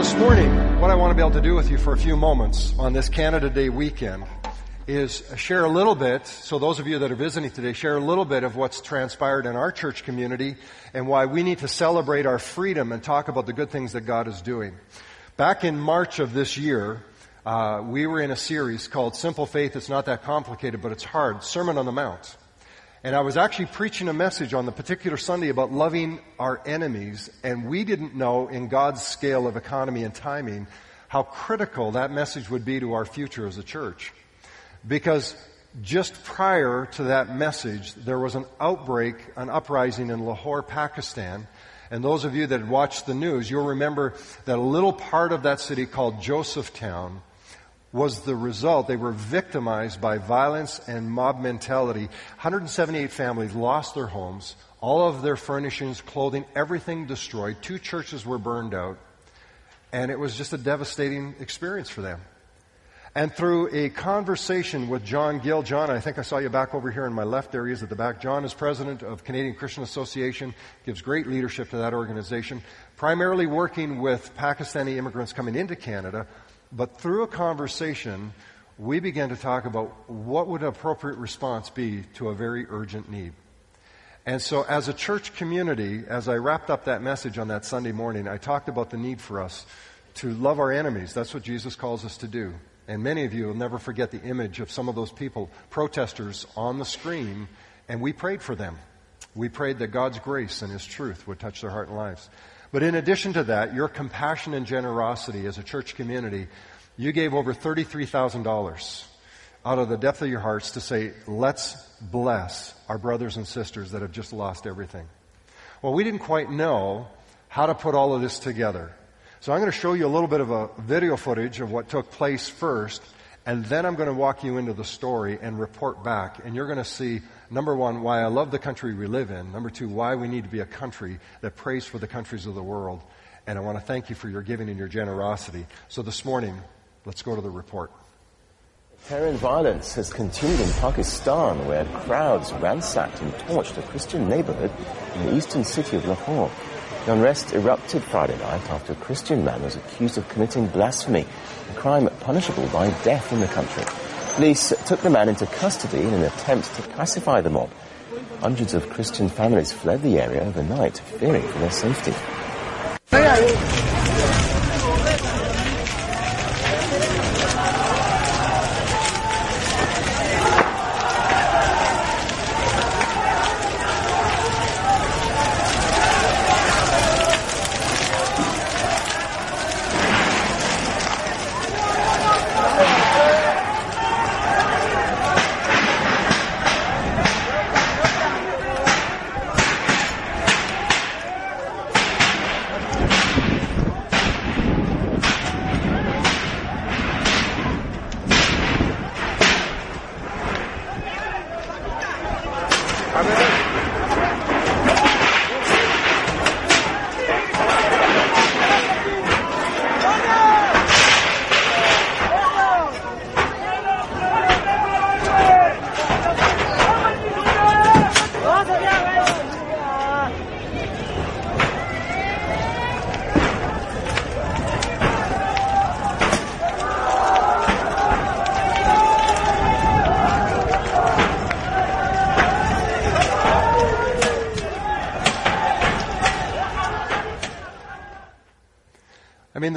this morning, what I want to be able to do with you for a few moments on this Canada Day weekend is share a little bit, so those of you that are visiting today, share a little bit of what's transpired in our church community and why we need to celebrate our freedom and talk about the good things that God is doing. Back in March of this year, uh, we were in a series called Simple Faith. It's not that complicated, but it's hard. Sermon on the Mount. And I was actually preaching a message on the particular Sunday about loving our enemies, and we didn't know in God's scale of economy and timing how critical that message would be to our future as a church. Because just prior to that message, there was an outbreak, an uprising in Lahore, Pakistan. And those of you that watched the news, you'll remember that a little part of that city called Josephtown was the result. They were victimized by violence and mob mentality. 178 families lost their homes, all of their furnishings, clothing, everything destroyed. Two churches were burned out. And it was just a devastating experience for them. And through a conversation with John Gill, John, I think I saw you back over here in my left there he is at the back. John is president of Canadian Christian Association, gives great leadership to that organization, primarily working with Pakistani immigrants coming into Canada, but through a conversation, we began to talk about what would an appropriate response be to a very urgent need. And so, as a church community, as I wrapped up that message on that Sunday morning, I talked about the need for us to love our enemies. That's what Jesus calls us to do. And many of you will never forget the image of some of those people, protesters on the screen, and we prayed for them. We prayed that God's grace and His truth would touch their heart and lives. But in addition to that, your compassion and generosity as a church community, you gave over $33,000 out of the depth of your hearts to say, let's bless our brothers and sisters that have just lost everything. Well, we didn't quite know how to put all of this together. So I'm going to show you a little bit of a video footage of what took place first, and then I'm going to walk you into the story and report back. And you're going to see number one, why I love the country we live in. Number two, why we need to be a country that prays for the countries of the world. And I want to thank you for your giving and your generosity. So this morning, let's go to the report. Terror violence has continued in Pakistan, where crowds ransacked and torched a Christian neighborhood in the eastern city of Lahore. Unrest erupted Friday night after a Christian man was accused of committing blasphemy, a crime punishable by death in the country. Police took the man into custody in an attempt to pacify the mob. Hundreds of Christian families fled the area overnight, fearing for their safety.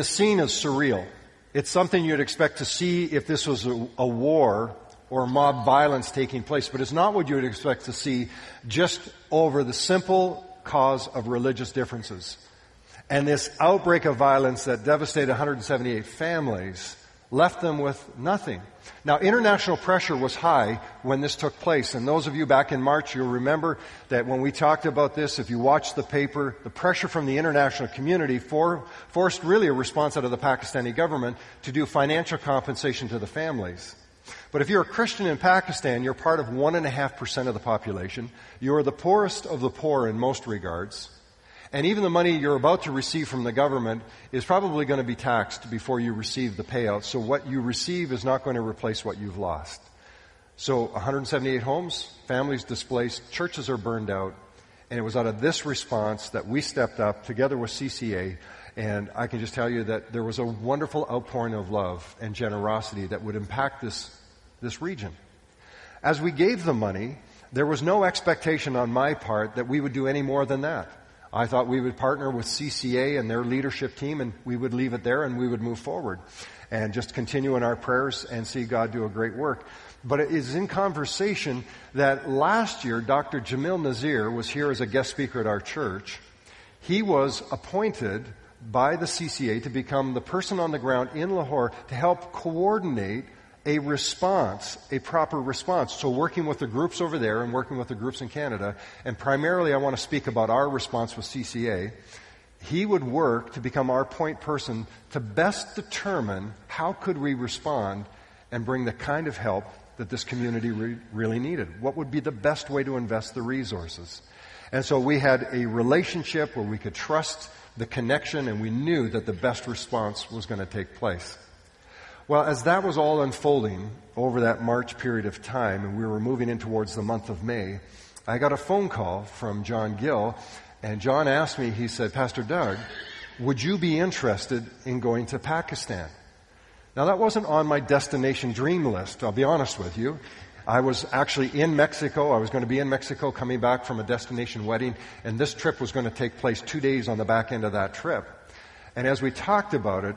The scene is surreal. It's something you'd expect to see if this was a, a war or mob violence taking place, but it's not what you would expect to see just over the simple cause of religious differences. And this outbreak of violence that devastated 178 families left them with nothing. Now, international pressure was high when this took place, and those of you back in March, you'll remember that when we talked about this, if you watched the paper, the pressure from the international community for, forced really a response out of the Pakistani government to do financial compensation to the families. But if you're a Christian in Pakistan, you're part of 1.5% of the population. You're the poorest of the poor in most regards. And even the money you're about to receive from the government is probably going to be taxed before you receive the payout. So what you receive is not going to replace what you've lost. So 178 homes, families displaced, churches are burned out. And it was out of this response that we stepped up together with CCA And I can just tell you that there was a wonderful outpouring of love and generosity that would impact this, this region. As we gave the money, there was no expectation on my part that we would do any more than that. I thought we would partner with CCA and their leadership team and we would leave it there and we would move forward and just continue in our prayers and see God do a great work. But it is in conversation that last year Dr. Jamil Nazir was here as a guest speaker at our church. He was appointed by the CCA to become the person on the ground in Lahore to help coordinate a response, a proper response. So working with the groups over there and working with the groups in Canada, and primarily I want to speak about our response with CCA. He would work to become our point person to best determine how could we respond and bring the kind of help that this community re- really needed. What would be the best way to invest the resources? And so we had a relationship where we could trust the connection and we knew that the best response was going to take place. Well, as that was all unfolding over that March period of time and we were moving in towards the month of May, I got a phone call from John Gill and John asked me, he said, Pastor Doug, would you be interested in going to Pakistan? Now that wasn't on my destination dream list, I'll be honest with you. I was actually in Mexico. I was going to be in Mexico coming back from a destination wedding, and this trip was going to take place two days on the back end of that trip. And as we talked about it,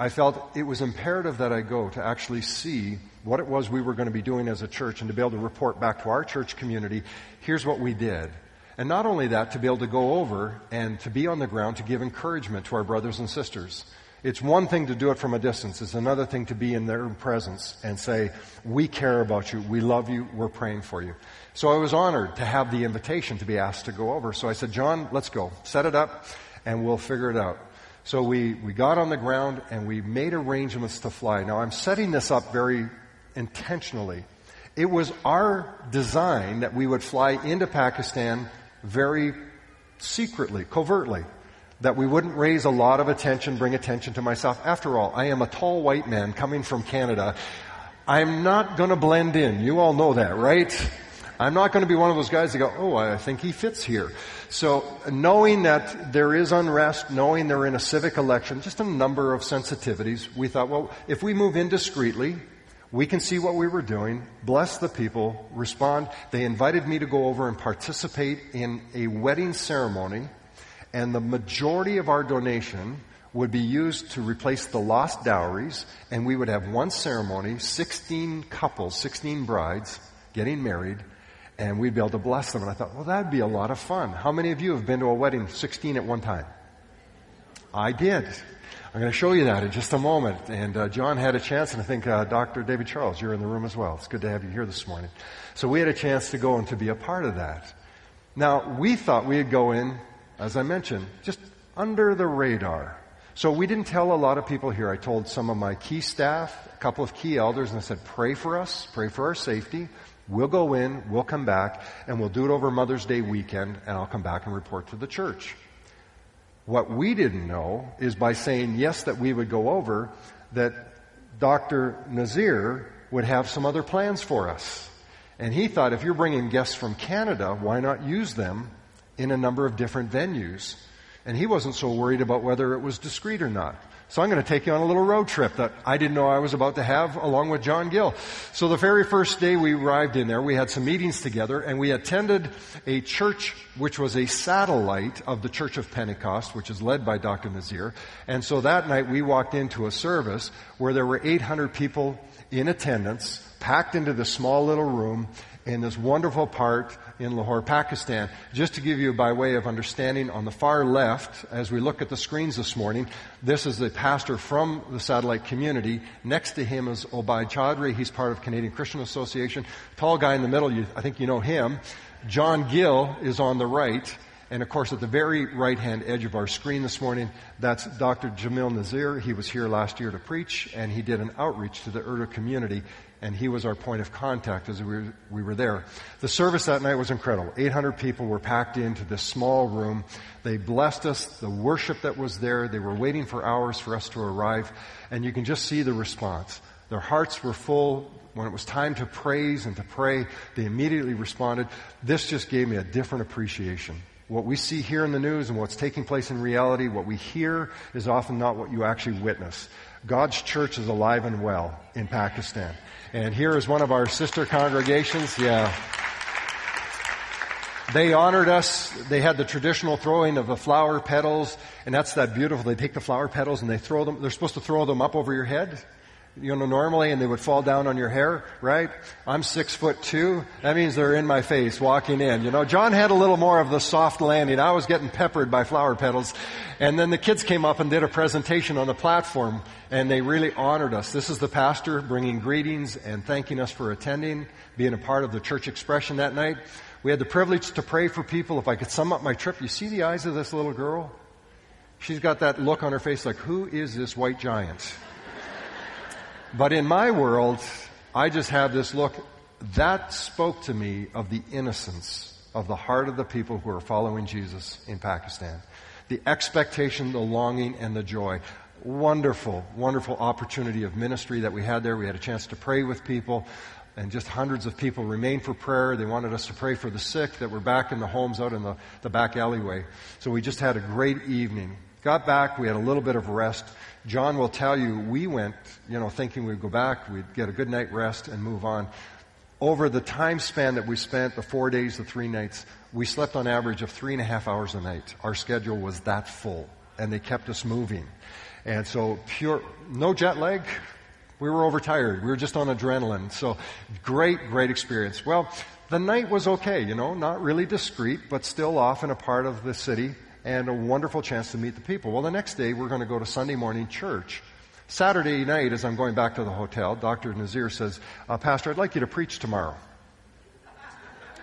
I felt it was imperative that I go to actually see what it was we were going to be doing as a church and to be able to report back to our church community, here's what we did. And not only that, to be able to go over and to be on the ground to give encouragement to our brothers and sisters. It's one thing to do it from a distance. It's another thing to be in their presence and say, we care about you. We love you. We're praying for you. So I was honored to have the invitation to be asked to go over. So I said, John, let's go. Set it up and we'll figure it out. So we, we got on the ground and we made arrangements to fly. Now I'm setting this up very intentionally. It was our design that we would fly into Pakistan very secretly, covertly. That we wouldn't raise a lot of attention, bring attention to myself. After all, I am a tall white man coming from Canada. I'm not gonna blend in. You all know that, right? I'm not going to be one of those guys that go, oh, I think he fits here. So knowing that there is unrest, knowing they're in a civic election, just a number of sensitivities, we thought, well, if we move in discreetly, we can see what we were doing, bless the people, respond. They invited me to go over and participate in a wedding ceremony, and the majority of our donation would be used to replace the lost dowries, and we would have one ceremony, 16 couples, 16 brides getting married, and we'd be able to bless them. And I thought, well, that'd be a lot of fun. How many of you have been to a wedding 16 at one time? I did. I'm going to show you that in just a moment. And uh, John had a chance, and I think uh, Dr. David Charles, you're in the room as well. It's good to have you here this morning. So we had a chance to go and to be a part of that. Now, we thought we'd go in, as I mentioned, just under the radar. So we didn't tell a lot of people here. I told some of my key staff, a couple of key elders, and I said, pray for us, pray for our safety. We'll go in, we'll come back, and we'll do it over Mother's Day weekend, and I'll come back and report to the church. What we didn't know is by saying yes that we would go over, that Dr. Nazir would have some other plans for us. And he thought if you're bringing guests from Canada, why not use them in a number of different venues? And he wasn't so worried about whether it was discreet or not. So I'm going to take you on a little road trip that I didn't know I was about to have along with John Gill. So the very first day we arrived in there, we had some meetings together and we attended a church which was a satellite of the Church of Pentecost, which is led by Dr. Nazir. And so that night we walked into a service where there were 800 people in attendance, packed into this small little room in this wonderful part in Lahore, Pakistan. Just to give you by way of understanding, on the far left, as we look at the screens this morning, this is the pastor from the satellite community. Next to him is Obaid Chaudhry. He's part of Canadian Christian Association. Tall guy in the middle, you, I think you know him. John Gill is on the right. And of course, at the very right hand edge of our screen this morning, that's Dr. Jamil Nazir. He was here last year to preach, and he did an outreach to the Urdu community and he was our point of contact as we were, we were there. The service that night was incredible. 800 people were packed into this small room. They blessed us, the worship that was there. They were waiting for hours for us to arrive, and you can just see the response. Their hearts were full. When it was time to praise and to pray, they immediately responded. This just gave me a different appreciation What we see here in the news and what's taking place in reality, what we hear is often not what you actually witness. God's church is alive and well in Pakistan. And here is one of our sister congregations. Yeah. They honored us. They had the traditional throwing of the flower petals, and that's that beautiful. They take the flower petals and they throw them. They're supposed to throw them up over your head, you know, normally, and they would fall down on your hair, right? I'm six foot two. That means they're in my face walking in. You know, John had a little more of the soft landing. I was getting peppered by flower petals. And then the kids came up and did a presentation on the platform, and they really honored us. This is the pastor bringing greetings and thanking us for attending, being a part of the church expression that night. We had the privilege to pray for people. If I could sum up my trip, you see the eyes of this little girl? She's got that look on her face like, who is this white giant? But in my world, I just have this look. That spoke to me of the innocence of the heart of the people who are following Jesus in Pakistan. The expectation, the longing, and the joy. Wonderful, wonderful opportunity of ministry that we had there. We had a chance to pray with people and just hundreds of people remained for prayer. They wanted us to pray for the sick that were back in the homes out in the, the back alleyway. So we just had a great evening. Got back, we had a little bit of rest. John will tell you, we went, you know, thinking we'd go back, we'd get a good night rest and move on. Over the time span that we spent, the four days, the three nights, we slept on average of three and a half hours a night. Our schedule was that full, and they kept us moving. And so pure, no jet lag, we were overtired. We were just on adrenaline. So great, great experience. Well, the night was okay, you know, not really discreet, but still off in a part of the city and a wonderful chance to meet the people. Well, the next day we're going to go to Sunday morning church. Saturday night, as I'm going back to the hotel, Dr. Nazir says, uh, Pastor, I'd like you to preach tomorrow.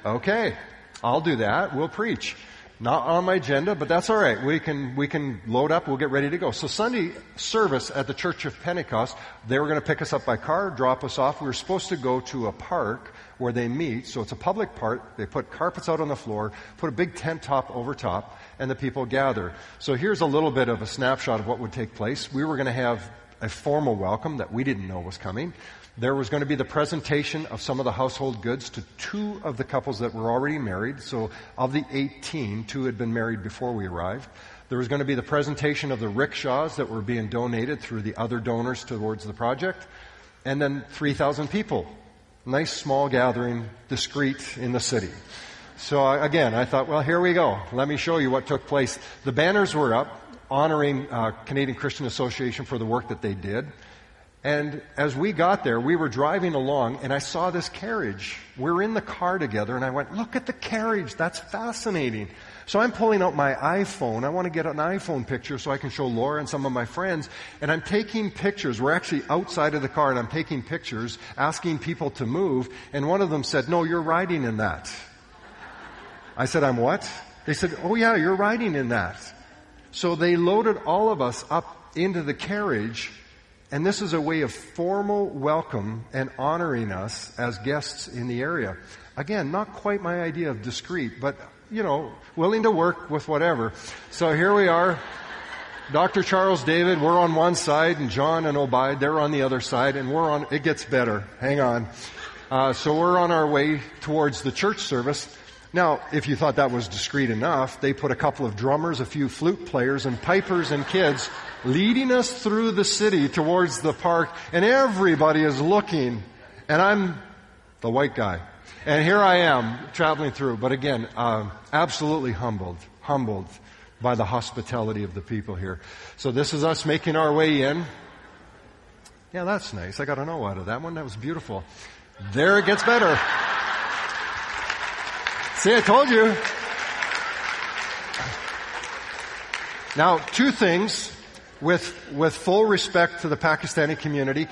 Okay, I'll do that. We'll preach. Not on my agenda, but that's all right. We can, we can load up. We'll get ready to go. So Sunday service at the Church of Pentecost, they were going to pick us up by car, drop us off. We were supposed to go to a park where they meet. So it's a public park. They put carpets out on the floor, put a big tent top over top, and the people gather. So here's a little bit of a snapshot of what would take place. We were going to have a formal welcome that we didn't know was coming. There was going to be the presentation of some of the household goods to two of the couples that were already married. So of the 18, two had been married before we arrived. There was going to be the presentation of the rickshaws that were being donated through the other donors towards the project. And then 3,000 people. Nice small gathering, discreet in the city. So again, I thought, well, here we go. Let me show you what took place. The banners were up honoring uh, Canadian Christian Association for the work that they did. And as we got there, we were driving along and I saw this carriage. We're in the car together and I went, look at the carriage. That's fascinating. So I'm pulling out my iPhone. I want to get an iPhone picture so I can show Laura and some of my friends. And I'm taking pictures. We're actually outside of the car and I'm taking pictures, asking people to move. And one of them said, no, you're riding in that. I said, I'm what? They said, oh yeah, you're riding in that. So they loaded all of us up into the carriage and this is a way of formal welcome and honoring us as guests in the area. Again, not quite my idea of discreet, but, you know, willing to work with whatever. So here we are. Dr. Charles David, we're on one side, and John and Obaid, they're on the other side, and we're on, it gets better. Hang on. Uh, so we're on our way towards the church service. Now, if you thought that was discreet enough, they put a couple of drummers, a few flute players, and pipers and kids leading us through the city towards the park, and everybody is looking, and I'm the white guy. And here I am traveling through, but again, uh, absolutely humbled, humbled by the hospitality of the people here. So this is us making our way in. Yeah, that's nice. I got a no out of that one. That was beautiful. There it gets better. See, I told you. Now, two things with, with full respect to the Pakistani community.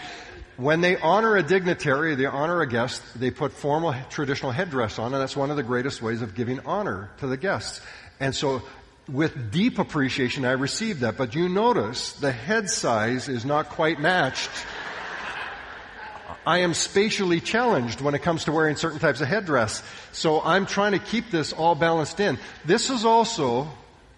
When they honor a dignitary, they honor a guest, they put formal traditional headdress on, and that's one of the greatest ways of giving honor to the guests. And so, with deep appreciation, I received that. But you notice the head size is not quite matched I am spatially challenged when it comes to wearing certain types of headdress. So I'm trying to keep this all balanced in. This is also,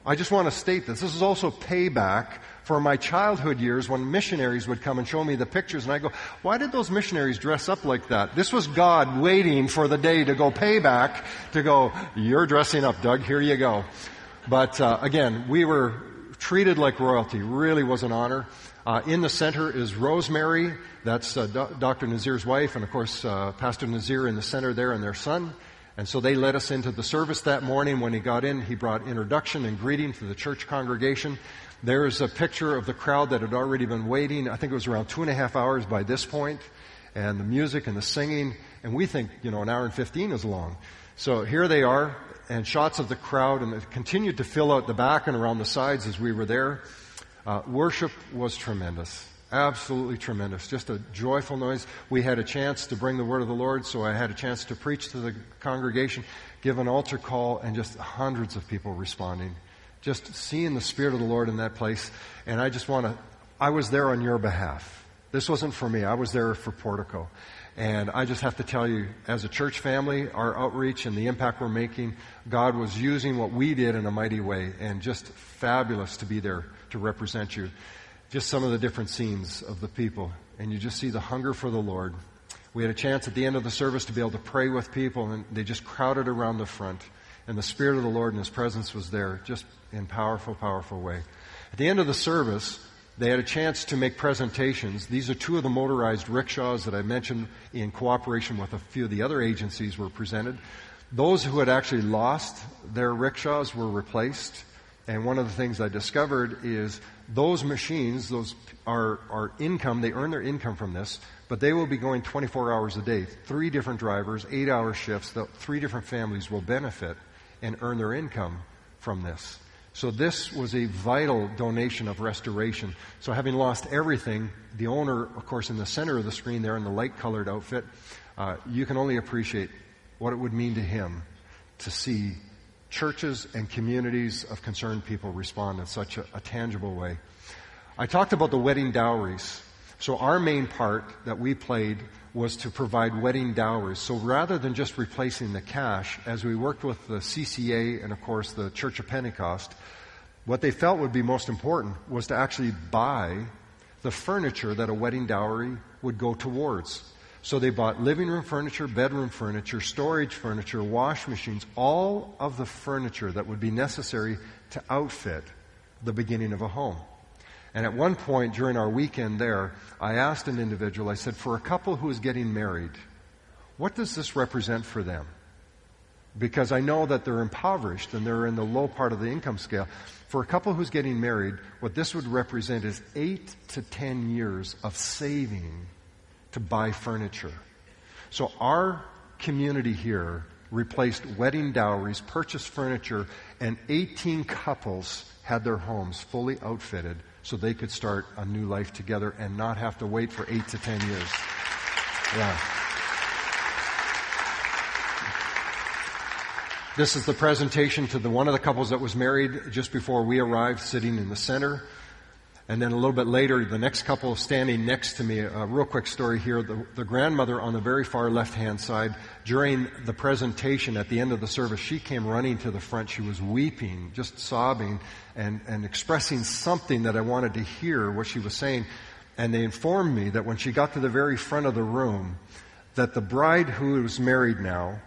I just want to state this, this is also payback for my childhood years when missionaries would come and show me the pictures and I go, why did those missionaries dress up like that? This was God waiting for the day to go payback, to go, you're dressing up, Doug, here you go. But uh, again, we were treated like royalty. Really was an honor. Uh, in the center is Rosemary. That's uh, Do- Dr. Nazir's wife, and of course, uh, Pastor Nazir in the center there and their son. And so they led us into the service that morning. When he got in, he brought introduction and greeting to the church congregation. There's a picture of the crowd that had already been waiting. I think it was around two and a half hours by this point, and the music and the singing. And we think, you know, an hour and 15 is long. So here they are, and shots of the crowd, and it continued to fill out the back and around the sides as we were there. Uh, worship was tremendous. Absolutely tremendous. Just a joyful noise. We had a chance to bring the word of the Lord, so I had a chance to preach to the congregation, give an altar call, and just hundreds of people responding. Just seeing the Spirit of the Lord in that place. And I just want to, I was there on your behalf. This wasn't for me. I was there for Portico. And I just have to tell you, as a church family, our outreach and the impact we're making, God was using what we did in a mighty way and just fabulous to be there to represent you just some of the different scenes of the people, and you just see the hunger for the Lord. We had a chance at the end of the service to be able to pray with people, and they just crowded around the front. And the Spirit of the Lord and His presence was there, just in powerful, powerful way. At the end of the service, they had a chance to make presentations. These are two of the motorized rickshaws that I mentioned in cooperation with a few of the other agencies were presented. Those who had actually lost their rickshaws were replaced. And one of the things I discovered is those machines, those are, are income, they earn their income from this, but they will be going 24 hours a day. Three different drivers, eight hour shifts, the, three different families will benefit and earn their income from this. So this was a vital donation of restoration. So having lost everything, the owner, of course, in the center of the screen there in the light colored outfit, uh, you can only appreciate what it would mean to him to see churches and communities of concerned people respond in such a, a tangible way. I talked about the wedding dowries. So our main part that we played was to provide wedding dowries. So rather than just replacing the cash, as we worked with the CCA and of course the Church of Pentecost, what they felt would be most important was to actually buy the furniture that a wedding dowry would go towards. So they bought living room furniture, bedroom furniture, storage furniture, wash machines, all of the furniture that would be necessary to outfit the beginning of a home. And at one point during our weekend there, I asked an individual, I said, for a couple who is getting married, what does this represent for them? Because I know that they're impoverished and they're in the low part of the income scale. For a couple who's getting married, what this would represent is eight to ten years of saving to buy furniture. So our community here replaced wedding dowries, purchased furniture, and 18 couples had their homes fully outfitted so they could start a new life together and not have to wait for eight to ten years. Yeah. This is the presentation to the one of the couples that was married just before we arrived, sitting in the center. And then a little bit later, the next couple standing next to me, a real quick story here. The, the grandmother on the very far left hand side, during the presentation at the end of the service, she came running to the front. She was weeping, just sobbing and, and expressing something that I wanted to hear what she was saying. And they informed me that when she got to the very front of the room, that the bride who was married now,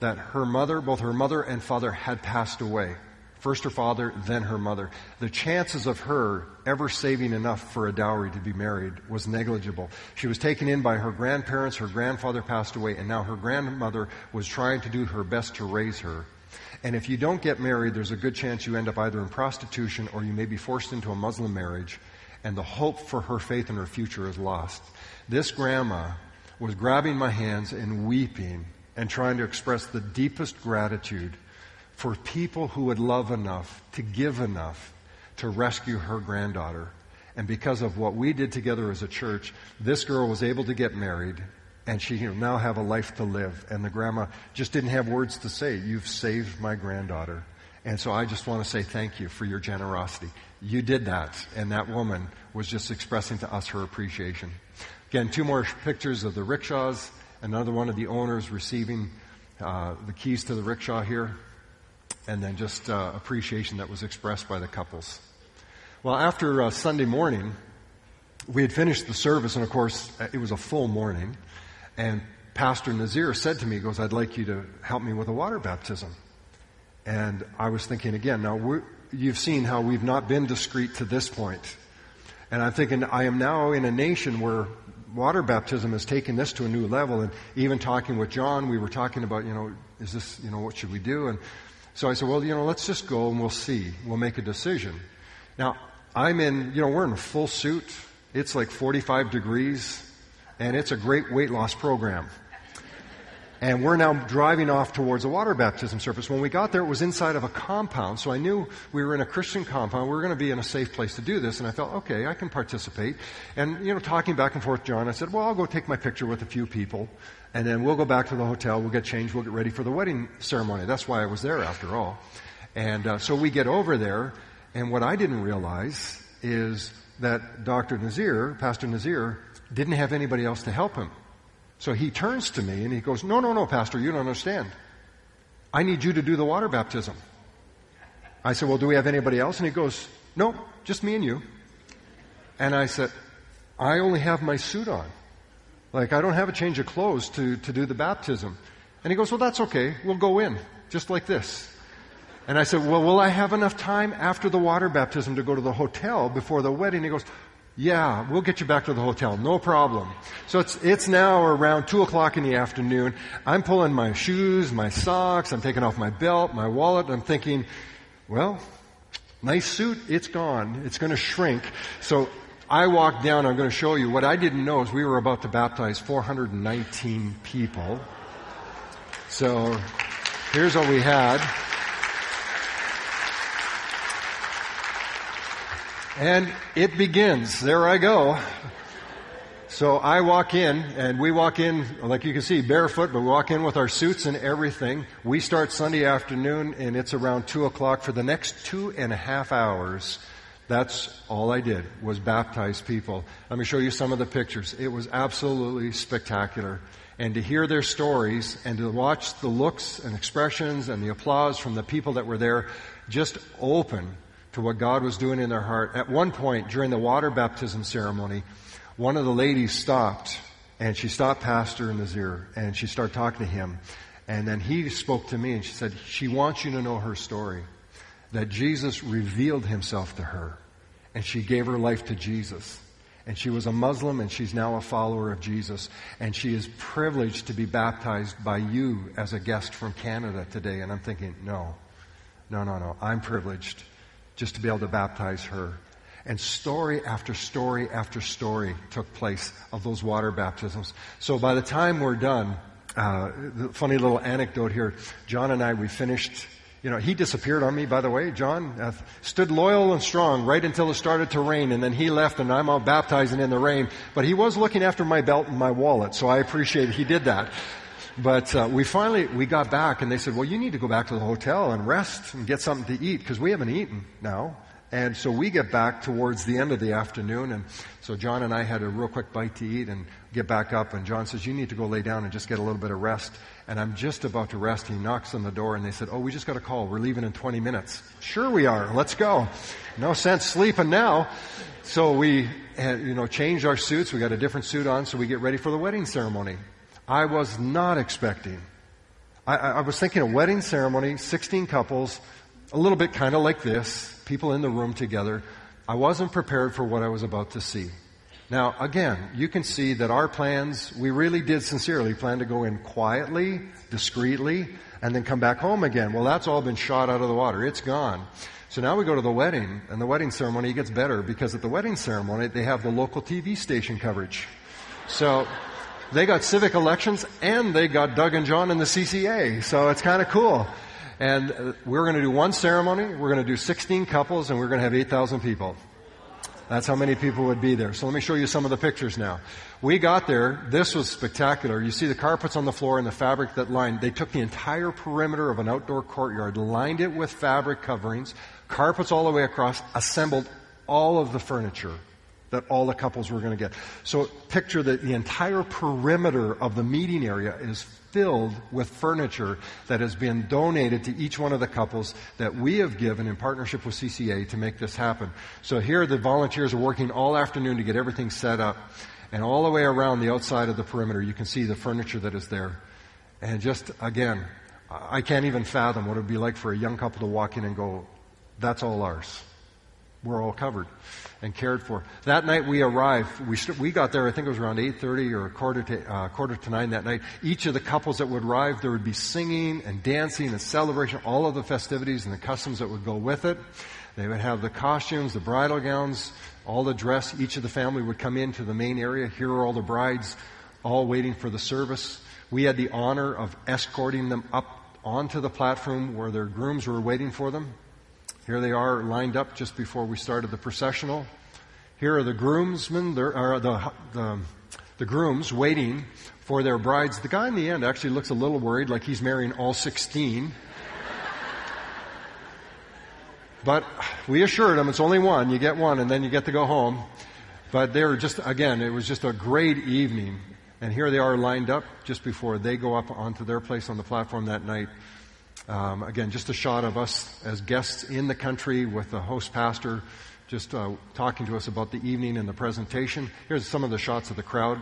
that her mother, both her mother and father had passed away. First her father, then her mother. The chances of her ever saving enough for a dowry to be married was negligible. She was taken in by her grandparents, her grandfather passed away, and now her grandmother was trying to do her best to raise her. And if you don't get married, there's a good chance you end up either in prostitution or you may be forced into a Muslim marriage, and the hope for her faith and her future is lost. This grandma was grabbing my hands and weeping and trying to express the deepest gratitude for people who would love enough to give enough to rescue her granddaughter. And because of what we did together as a church, this girl was able to get married and she now have a life to live. And the grandma just didn't have words to say. You've saved my granddaughter. And so I just want to say thank you for your generosity. You did that. And that woman was just expressing to us her appreciation. Again, two more pictures of the rickshaws. Another one of the owners receiving uh, the keys to the rickshaw here and then just uh, appreciation that was expressed by the couples. Well, after uh, Sunday morning, we had finished the service, and of course, it was a full morning. And Pastor Nazir said to me, goes, I'd like you to help me with a water baptism. And I was thinking again, now you've seen how we've not been discreet to this point. And I'm thinking, I am now in a nation where water baptism has taken this to a new level. And even talking with John, we were talking about, you know, is this, you know, what should we do? And so I said, well, you know, let's just go and we'll see. We'll make a decision. Now, I'm in, you know, we're in a full suit. It's like 45 degrees and it's a great weight loss program. And we're now driving off towards a water baptism surface. When we got there, it was inside of a compound, so I knew we were in a Christian compound. We were going to be in a safe place to do this, and I felt, okay, I can participate. And, you know, talking back and forth, John, I said, well, I'll go take my picture with a few people, and then we'll go back to the hotel, we'll get changed, we'll get ready for the wedding ceremony. That's why I was there, after all. And uh, so we get over there, and what I didn't realize is that Dr. Nazir, Pastor Nazir, didn't have anybody else to help him. So he turns to me and he goes, No, no, no, Pastor, you don't understand. I need you to do the water baptism. I said, Well, do we have anybody else? And he goes, No, just me and you. And I said, I only have my suit on. Like, I don't have a change of clothes to, to do the baptism. And he goes, Well, that's okay. We'll go in, just like this. And I said, Well, will I have enough time after the water baptism to go to the hotel before the wedding? He goes, yeah, we'll get you back to the hotel. No problem. So it's, it's now around two o'clock in the afternoon. I'm pulling my shoes, my socks, I'm taking off my belt, my wallet. I'm thinking, well, nice suit, it's gone. It's going to shrink. So I walked down, I'm going to show you. What I didn't know is we were about to baptize 419 people. So here's what we had. And it begins. There I go. So I walk in, and we walk in, like you can see, barefoot, but we walk in with our suits and everything. We start Sunday afternoon, and it's around 2 o'clock. For the next two and a half hours, that's all I did, was baptize people. Let me show you some of the pictures. It was absolutely spectacular. And to hear their stories, and to watch the looks and expressions and the applause from the people that were there, just open to what God was doing in their heart. At one point during the water baptism ceremony, one of the ladies stopped and she stopped Pastor Nazir and she started talking to him. And then he spoke to me and she said, she wants you to know her story. That Jesus revealed himself to her and she gave her life to Jesus. And she was a Muslim and she's now a follower of Jesus. And she is privileged to be baptized by you as a guest from Canada today. And I'm thinking, no, no, no, no. I'm privileged just to be able to baptize her. And story after story after story took place of those water baptisms. So by the time we're done, uh, the funny little anecdote here, John and I, we finished, you know, he disappeared on me, by the way. John uh, stood loyal and strong right until it started to rain, and then he left, and I'm out baptizing in the rain. But he was looking after my belt and my wallet, so I appreciate he did that. But uh, we finally we got back, and they said, "Well, you need to go back to the hotel and rest and get something to eat because we haven't eaten now." And so we get back towards the end of the afternoon, and so John and I had a real quick bite to eat and get back up. And John says, "You need to go lay down and just get a little bit of rest." And I'm just about to rest. He knocks on the door, and they said, "Oh, we just got a call. We're leaving in 20 minutes." Sure, we are. Let's go. No sense sleeping now. So we, had, you know, changed our suits. We got a different suit on, so we get ready for the wedding ceremony. I was not expecting. I, I was thinking a wedding ceremony, 16 couples, a little bit kind of like this, people in the room together. I wasn't prepared for what I was about to see. Now, again, you can see that our plans, we really did sincerely plan to go in quietly, discreetly, and then come back home again. Well, that's all been shot out of the water. It's gone. So now we go to the wedding, and the wedding ceremony gets better because at the wedding ceremony, they have the local TV station coverage. So, they got civic elections and they got Doug and John in the CCA. So it's kind of cool. And uh, we're going to do one ceremony. We're going to do 16 couples and we're going to have 8,000 people. That's how many people would be there. So let me show you some of the pictures now. We got there. This was spectacular. You see the carpets on the floor and the fabric that lined. They took the entire perimeter of an outdoor courtyard, lined it with fabric coverings, carpets all the way across, assembled all of the furniture that all the couples were going to get. So picture that the entire perimeter of the meeting area is filled with furniture that has been donated to each one of the couples that we have given in partnership with CCA to make this happen. So here the volunteers are working all afternoon to get everything set up. And all the way around the outside of the perimeter, you can see the furniture that is there. And just, again, I can't even fathom what it would be like for a young couple to walk in and go, that's all ours. We're all covered and cared for. That night we arrived. We, st- we got there. I think it was around 8:30 or quarter to uh, quarter to nine that night. Each of the couples that would arrive, there would be singing and dancing and celebration, all of the festivities and the customs that would go with it. They would have the costumes, the bridal gowns, all the dress. Each of the family would come into the main area. Here are all the brides, all waiting for the service. We had the honor of escorting them up onto the platform where their grooms were waiting for them. Here they are lined up just before we started the processional. Here are the groomsmen, or the, the, the grooms waiting for their brides. The guy in the end actually looks a little worried, like he's marrying all 16. But we assured him it's only one. You get one and then you get to go home. But they were just, again, it was just a great evening. And here they are lined up just before they go up onto their place on the platform that night. Um, again, just a shot of us as guests in the country with the host pastor just uh, talking to us about the evening and the presentation. Here's some of the shots of the crowd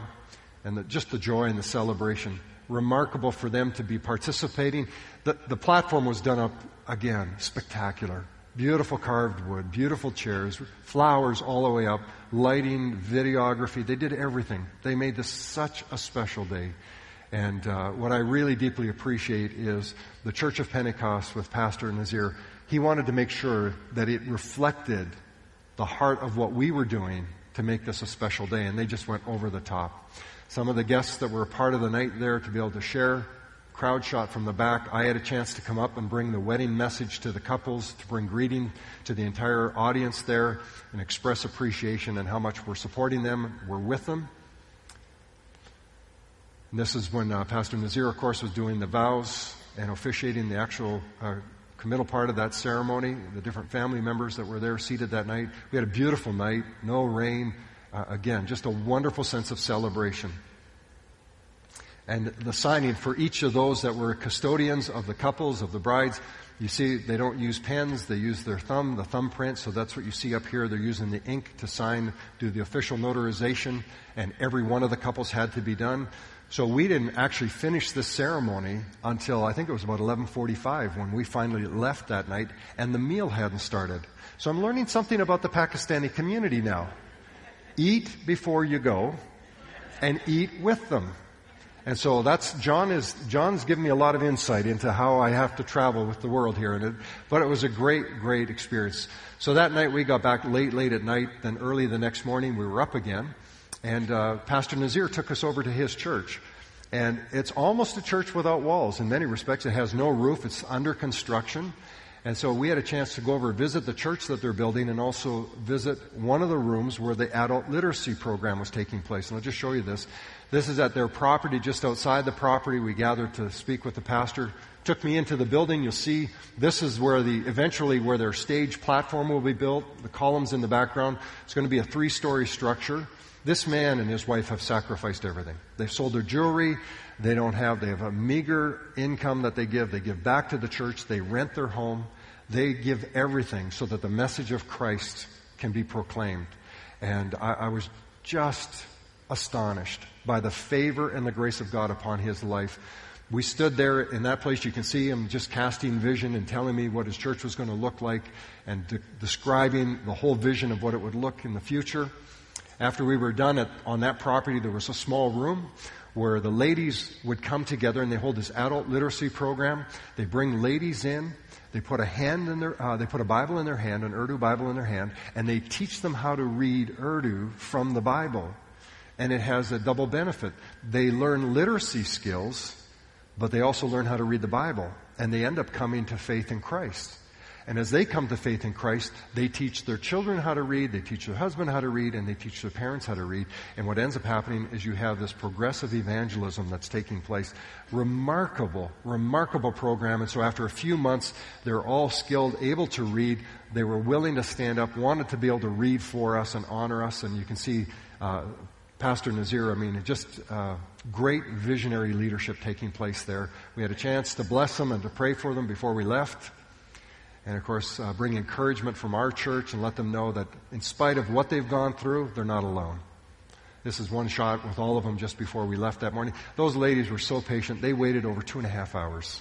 and the, just the joy and the celebration. Remarkable for them to be participating. The, the platform was done up again, spectacular. Beautiful carved wood, beautiful chairs, flowers all the way up, lighting, videography. They did everything. They made this such a special day. And uh, what I really deeply appreciate is the Church of Pentecost with Pastor Nazir. He wanted to make sure that it reflected the heart of what we were doing to make this a special day, and they just went over the top. Some of the guests that were a part of the night there to be able to share crowd shot from the back. I had a chance to come up and bring the wedding message to the couples, to bring greeting to the entire audience there, and express appreciation and how much we're supporting them, we're with them. And this is when uh, Pastor Nazir, of course, was doing the vows and officiating the actual uh, committal part of that ceremony. The different family members that were there seated that night. We had a beautiful night, no rain. Uh, again, just a wonderful sense of celebration and the signing for each of those that were custodians of the couples, of the brides. You see, they don't use pens, they use their thumb, the thumbprint, so that's what you see up here. They're using the ink to sign, do the official notarization, and every one of the couples had to be done. So we didn't actually finish this ceremony until I think it was about 11:45 when we finally left that night and the meal hadn't started. So I'm learning something about the Pakistani community now. Eat before you go and eat with them. And so that's, John is, John's given me a lot of insight into how I have to travel with the world here. And it, but it was a great, great experience. So that night we got back late, late at night. Then early the next morning we were up again. And, uh, Pastor Nazir took us over to his church. And it's almost a church without walls in many respects. It has no roof. It's under construction. And so we had a chance to go over and visit the church that they're building and also visit one of the rooms where the adult literacy program was taking place. And I'll just show you this. This is at their property, just outside the property. We gathered to speak with the pastor. Took me into the building. You'll see this is where the, eventually where their stage platform will be built. The columns in the background. It's going to be a three-story structure. This man and his wife have sacrificed everything. They've sold their jewelry. They don't have, they have a meager income that they give. They give back to the church. They rent their home. They give everything so that the message of Christ can be proclaimed. And I, I was just astonished by the favor and the grace of God upon his life. We stood there in that place. You can see him just casting vision and telling me what his church was going to look like and de- describing the whole vision of what it would look in the future. After we were done at, on that property, there was a small room where the ladies would come together and they hold this adult literacy program. They bring ladies in. They put a hand in their, uh, they put a Bible in their hand, an Urdu Bible in their hand, and they teach them how to read Urdu from the Bible. And it has a double benefit. They learn literacy skills, but they also learn how to read the Bible. And they end up coming to faith in Christ. And as they come to faith in Christ, they teach their children how to read, they teach their husband how to read, and they teach their parents how to read. And what ends up happening is you have this progressive evangelism that's taking place. Remarkable, remarkable program. And so after a few months, they're all skilled, able to read. They were willing to stand up, wanted to be able to read for us and honor us. And you can see uh, Pastor Nazir, I mean, just uh, great visionary leadership taking place there. We had a chance to bless them and to pray for them before we left and of course uh, bring encouragement from our church and let them know that in spite of what they've gone through, they're not alone. This is one shot with all of them just before we left that morning. Those ladies were so patient. They waited over two and a half hours.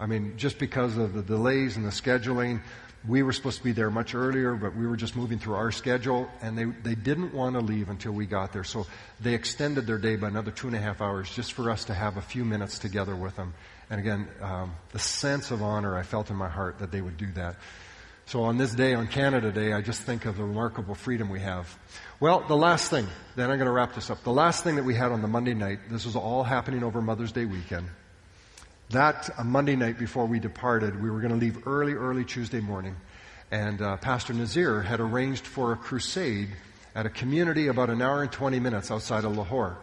I mean, just because of the delays and the scheduling, we were supposed to be there much earlier, but we were just moving through our schedule, and they, they didn't want to leave until we got there. So they extended their day by another two and a half hours just for us to have a few minutes together with them. And again, um, the sense of honor I felt in my heart that they would do that. So on this day, on Canada Day, I just think of the remarkable freedom we have. Well, the last thing, then I'm going to wrap this up. The last thing that we had on the Monday night, this was all happening over Mother's Day weekend. That uh, Monday night before we departed, we were going to leave early, early Tuesday morning. And uh, Pastor Nazir had arranged for a crusade at a community about an hour and 20 minutes outside of Lahore.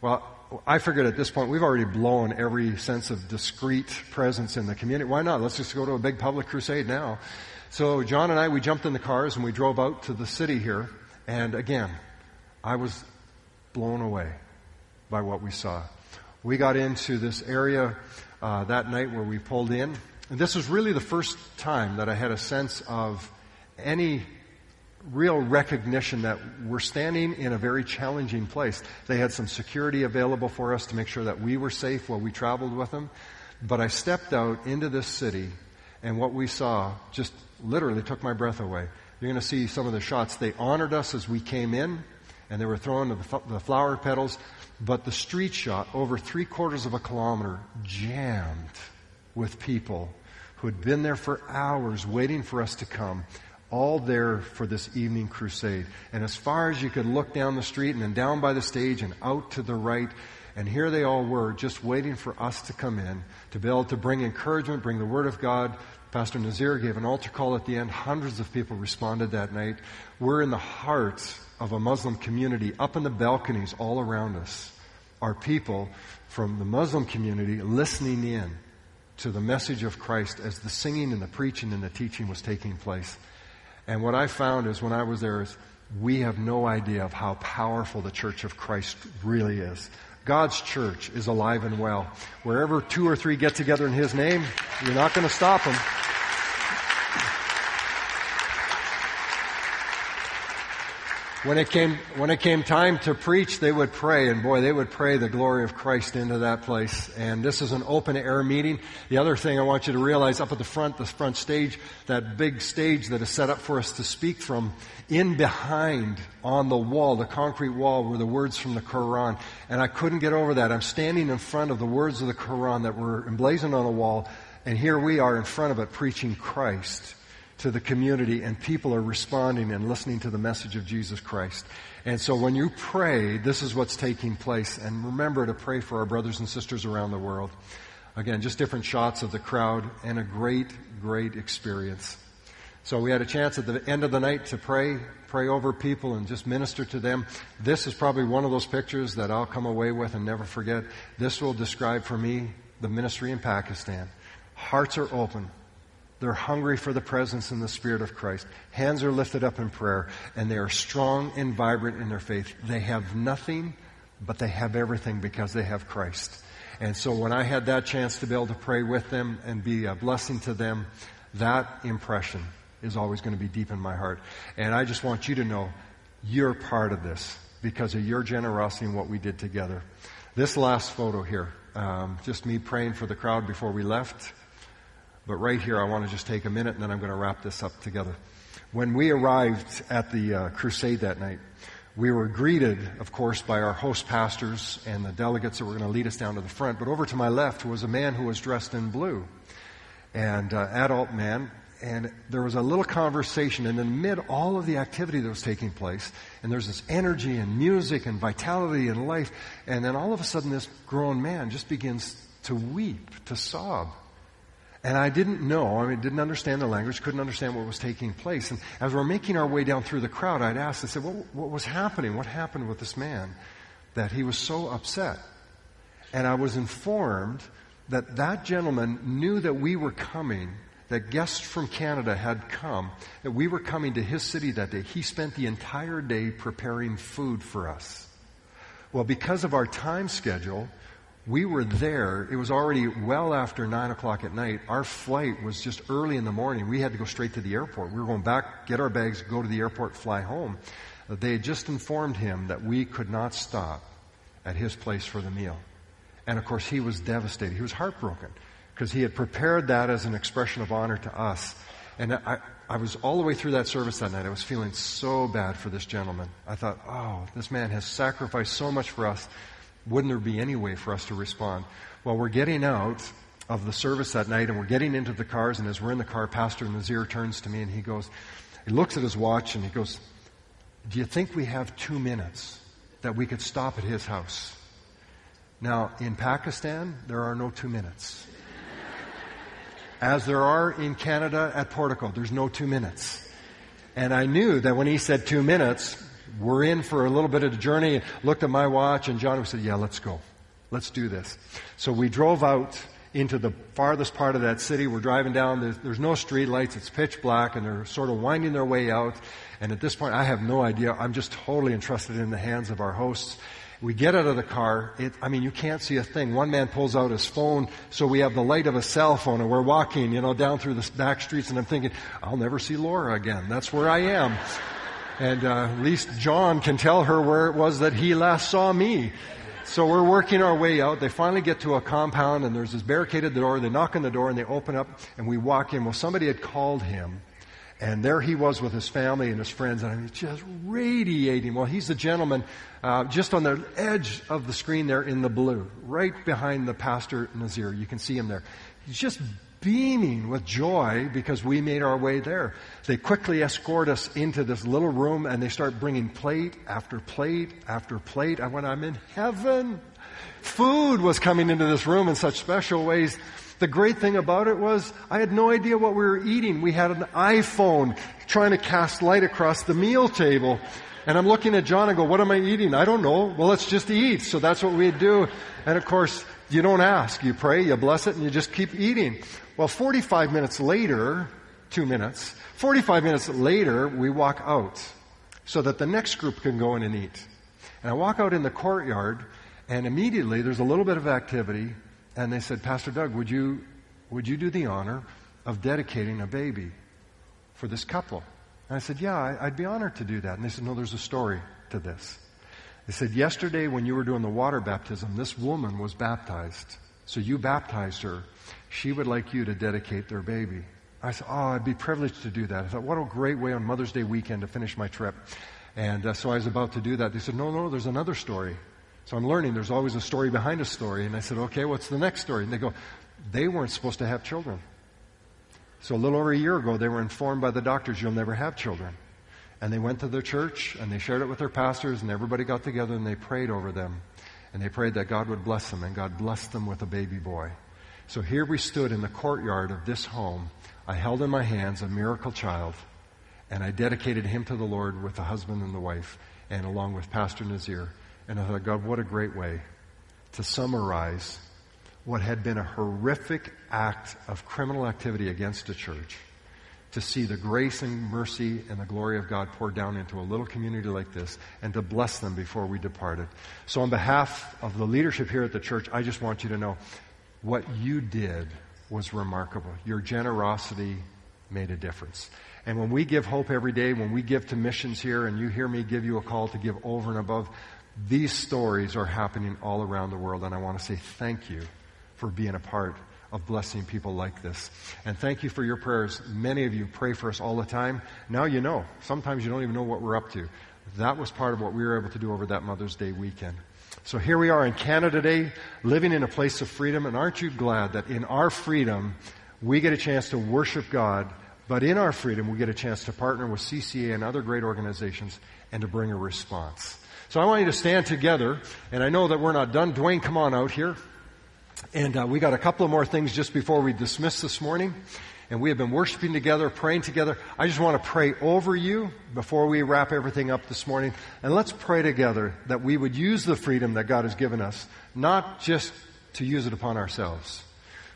Well, I figured at this point we've already blown every sense of discreet presence in the community. Why not? Let's just go to a big public crusade now. So John and I, we jumped in the cars and we drove out to the city here. And again, I was blown away by what we saw. We got into this area uh, that night where we pulled in. And this was really the first time that I had a sense of any real recognition that we're standing in a very challenging place. They had some security available for us to make sure that we were safe while we traveled with them. But I stepped out into this city, and what we saw just literally took my breath away. You're going to see some of the shots. They honored us as we came in, and they were throwing the, flower petals. But the street shot, over three quarters of a kilometer, jammed with people who had been there for hours waiting for us to come all there for this evening crusade. And as far as you could look down the street and then down by the stage and out to the right, and here they all were just waiting for us to come in to be able to bring encouragement, bring the Word of God. Pastor Nazir gave an altar call at the end. Hundreds of people responded that night. We're in the heart of a Muslim community up in the balconies all around us. Are people from the Muslim community listening in to the message of Christ as the singing and the preaching and the teaching was taking place. And what I found is when I was there is we have no idea of how powerful the church of Christ really is. God's church is alive and well. Wherever two or three get together in His name, you're not going to stop them. When it came when it came time to preach, they would pray, and boy, they would pray the glory of Christ into that place. And this is an open air meeting. The other thing I want you to realize up at the front, the front stage, that big stage that is set up for us to speak from, in behind on the wall, the concrete wall, were the words from the Quran. And I couldn't get over that. I'm standing in front of the words of the Quran that were emblazoned on the wall, and here we are in front of it preaching Christ to the community and people are responding and listening to the message of Jesus Christ. And so when you pray, this is what's taking place. And remember to pray for our brothers and sisters around the world. Again, just different shots of the crowd and a great, great experience. So we had a chance at the end of the night to pray, pray over people and just minister to them. This is probably one of those pictures that I'll come away with and never forget. This will describe for me the ministry in Pakistan. Hearts are open. They're hungry for the presence and the Spirit of Christ. Hands are lifted up in prayer, and they are strong and vibrant in their faith. They have nothing, but they have everything because they have Christ. And so when I had that chance to be able to pray with them and be a blessing to them, that impression is always going to be deep in my heart. And I just want you to know you're part of this because of your generosity and what we did together. This last photo here, um, just me praying for the crowd before we left. But right here, I want to just take a minute and then I'm going to wrap this up together. When we arrived at the uh, crusade that night, we were greeted, of course, by our host pastors and the delegates that were going to lead us down to the front. But over to my left was a man who was dressed in blue, and uh, adult man. And there was a little conversation, and amid all of the activity that was taking place, and there's this energy and music and vitality and life, and then all of a sudden, this grown man just begins to weep, to sob. And I didn't know, I mean, didn't understand the language, couldn't understand what was taking place. And as we're making our way down through the crowd, I'd asked, I said, what, what was happening? What happened with this man that he was so upset? And I was informed that that gentleman knew that we were coming, that guests from Canada had come, that we were coming to his city that day. He spent the entire day preparing food for us. Well, because of our time schedule, we were there. It was already well after 9 o'clock at night. Our flight was just early in the morning. We had to go straight to the airport. We were going back, get our bags, go to the airport, fly home. They had just informed him that we could not stop at his place for the meal. And of course, he was devastated. He was heartbroken because he had prepared that as an expression of honor to us. And I, I was all the way through that service that night. I was feeling so bad for this gentleman. I thought, oh, this man has sacrificed so much for us wouldn't there be any way for us to respond? Well, we're getting out of the service that night and we're getting into the cars, and as we're in the car, Pastor Nazir turns to me and he goes, he looks at his watch and he goes, Do you think we have two minutes that we could stop at his house? Now, in Pakistan, there are no two minutes. As there are in Canada at Portico, there's no two minutes. And I knew that when he said two minutes, we're in for a little bit of a journey. Looked at my watch, and John said, Yeah, let's go. Let's do this. So we drove out into the farthest part of that city. We're driving down. There's, there's no street lights. It's pitch black, and they're sort of winding their way out. And at this point, I have no idea. I'm just totally entrusted in the hands of our hosts. We get out of the car. It, I mean, you can't see a thing. One man pulls out his phone, so we have the light of a cell phone, and we're walking, you know, down through the back streets, and I'm thinking, I'll never see Laura again. That's where I am. And uh, at least John can tell her where it was that he last saw me. So we're working our way out. They finally get to a compound and there's this barricaded door. They knock on the door and they open up and we walk in. Well, somebody had called him and there he was with his family and his friends and I just radiating. Well, he's the gentleman uh, just on the edge of the screen there in the blue, right behind the pastor Nazir. You can see him there. He's just beaming with joy because we made our way there. They quickly escort us into this little room and they start bringing plate after plate after plate. I went, I'm in heaven. Food was coming into this room in such special ways. The great thing about it was I had no idea what we were eating. We had an iPhone trying to cast light across the meal table. And I'm looking at John and go, what am I eating? I don't know. Well, let's just eat. So that's what we do. And of course, you don't ask. You pray, you bless it, and you just keep eating. Well, 45 minutes later, two minutes, 45 minutes later, we walk out so that the next group can go in and eat. And I walk out in the courtyard, and immediately there's a little bit of activity, and they said, Pastor Doug, would you, would you do the honor of dedicating a baby for this couple? And I said, Yeah, I'd be honored to do that. And they said, No, there's a story to this. They said, Yesterday, when you were doing the water baptism, this woman was baptized. So you baptized her she would like you to dedicate their baby. I said, Oh, I'd be privileged to do that. I thought, What a great way on Mother's Day weekend to finish my trip. And uh, so I was about to do that. They said, No, no, there's another story. So I'm learning there's always a story behind a story. And I said, Okay, what's the next story? And they go, They weren't supposed to have children. So a little over a year ago, they were informed by the doctors, You'll never have children. And they went to their church and they shared it with their pastors, and everybody got together and they prayed over them. And they prayed that God would bless them, and God blessed them with a baby boy. So here we stood in the courtyard of this home. I held in my hands a miracle child, and I dedicated him to the Lord with the husband and the wife, and along with Pastor Nazir. And I thought, God, what a great way to summarize what had been a horrific act of criminal activity against a church to see the grace and mercy and the glory of God poured down into a little community like this and to bless them before we departed. So on behalf of the leadership here at the church, I just want you to know what you did was remarkable. Your generosity made a difference. And when we give hope every day, when we give to missions here, and you hear me give you a call to give over and above, these stories are happening all around the world. And I want to say thank you for being a part of blessing people like this. And thank you for your prayers. Many of you pray for us all the time. Now you know. Sometimes you don't even know what we're up to. That was part of what we were able to do over that Mother's Day weekend. So here we are in Canada today, living in a place of freedom, and aren't you glad that in our freedom, we get a chance to worship God, but in our freedom, we get a chance to partner with CCA and other great organizations and to bring a response. So I want you to stand together, and I know that we're not done. Dwayne, come on out here. And uh, we got a couple of more things just before we dismiss this morning. And we have been worshiping together, praying together. I just want to pray over you before we wrap everything up this morning. And let's pray together that we would use the freedom that God has given us, not just to use it upon ourselves,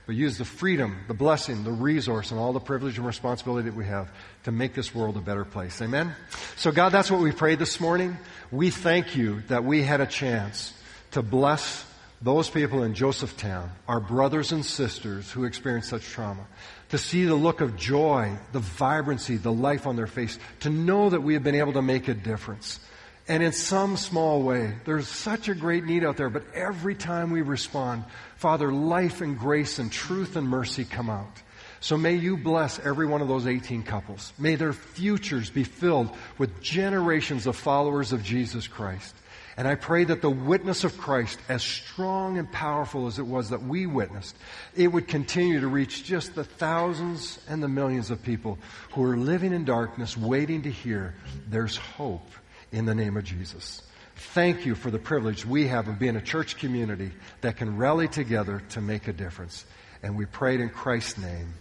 but use the freedom, the blessing, the resource, and all the privilege and responsibility that we have to make this world a better place. Amen? So God, that's what we prayed this morning. We thank you that we had a chance to bless those people in Josephtown, our brothers and sisters who experienced such trauma, to see the look of joy, the vibrancy, the life on their face, to know that we have been able to make a difference. And in some small way, there's such a great need out there, but every time we respond, Father, life and grace and truth and mercy come out. So may you bless every one of those 18 couples. May their futures be filled with generations of followers of Jesus Christ. And I pray that the witness of Christ, as strong and powerful as it was that we witnessed, it would continue to reach just the thousands and the millions of people who are living in darkness, waiting to hear there's hope in the name of Jesus. Thank you for the privilege we have of being a church community that can rally together to make a difference. And we prayed in Christ's name.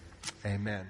Amen.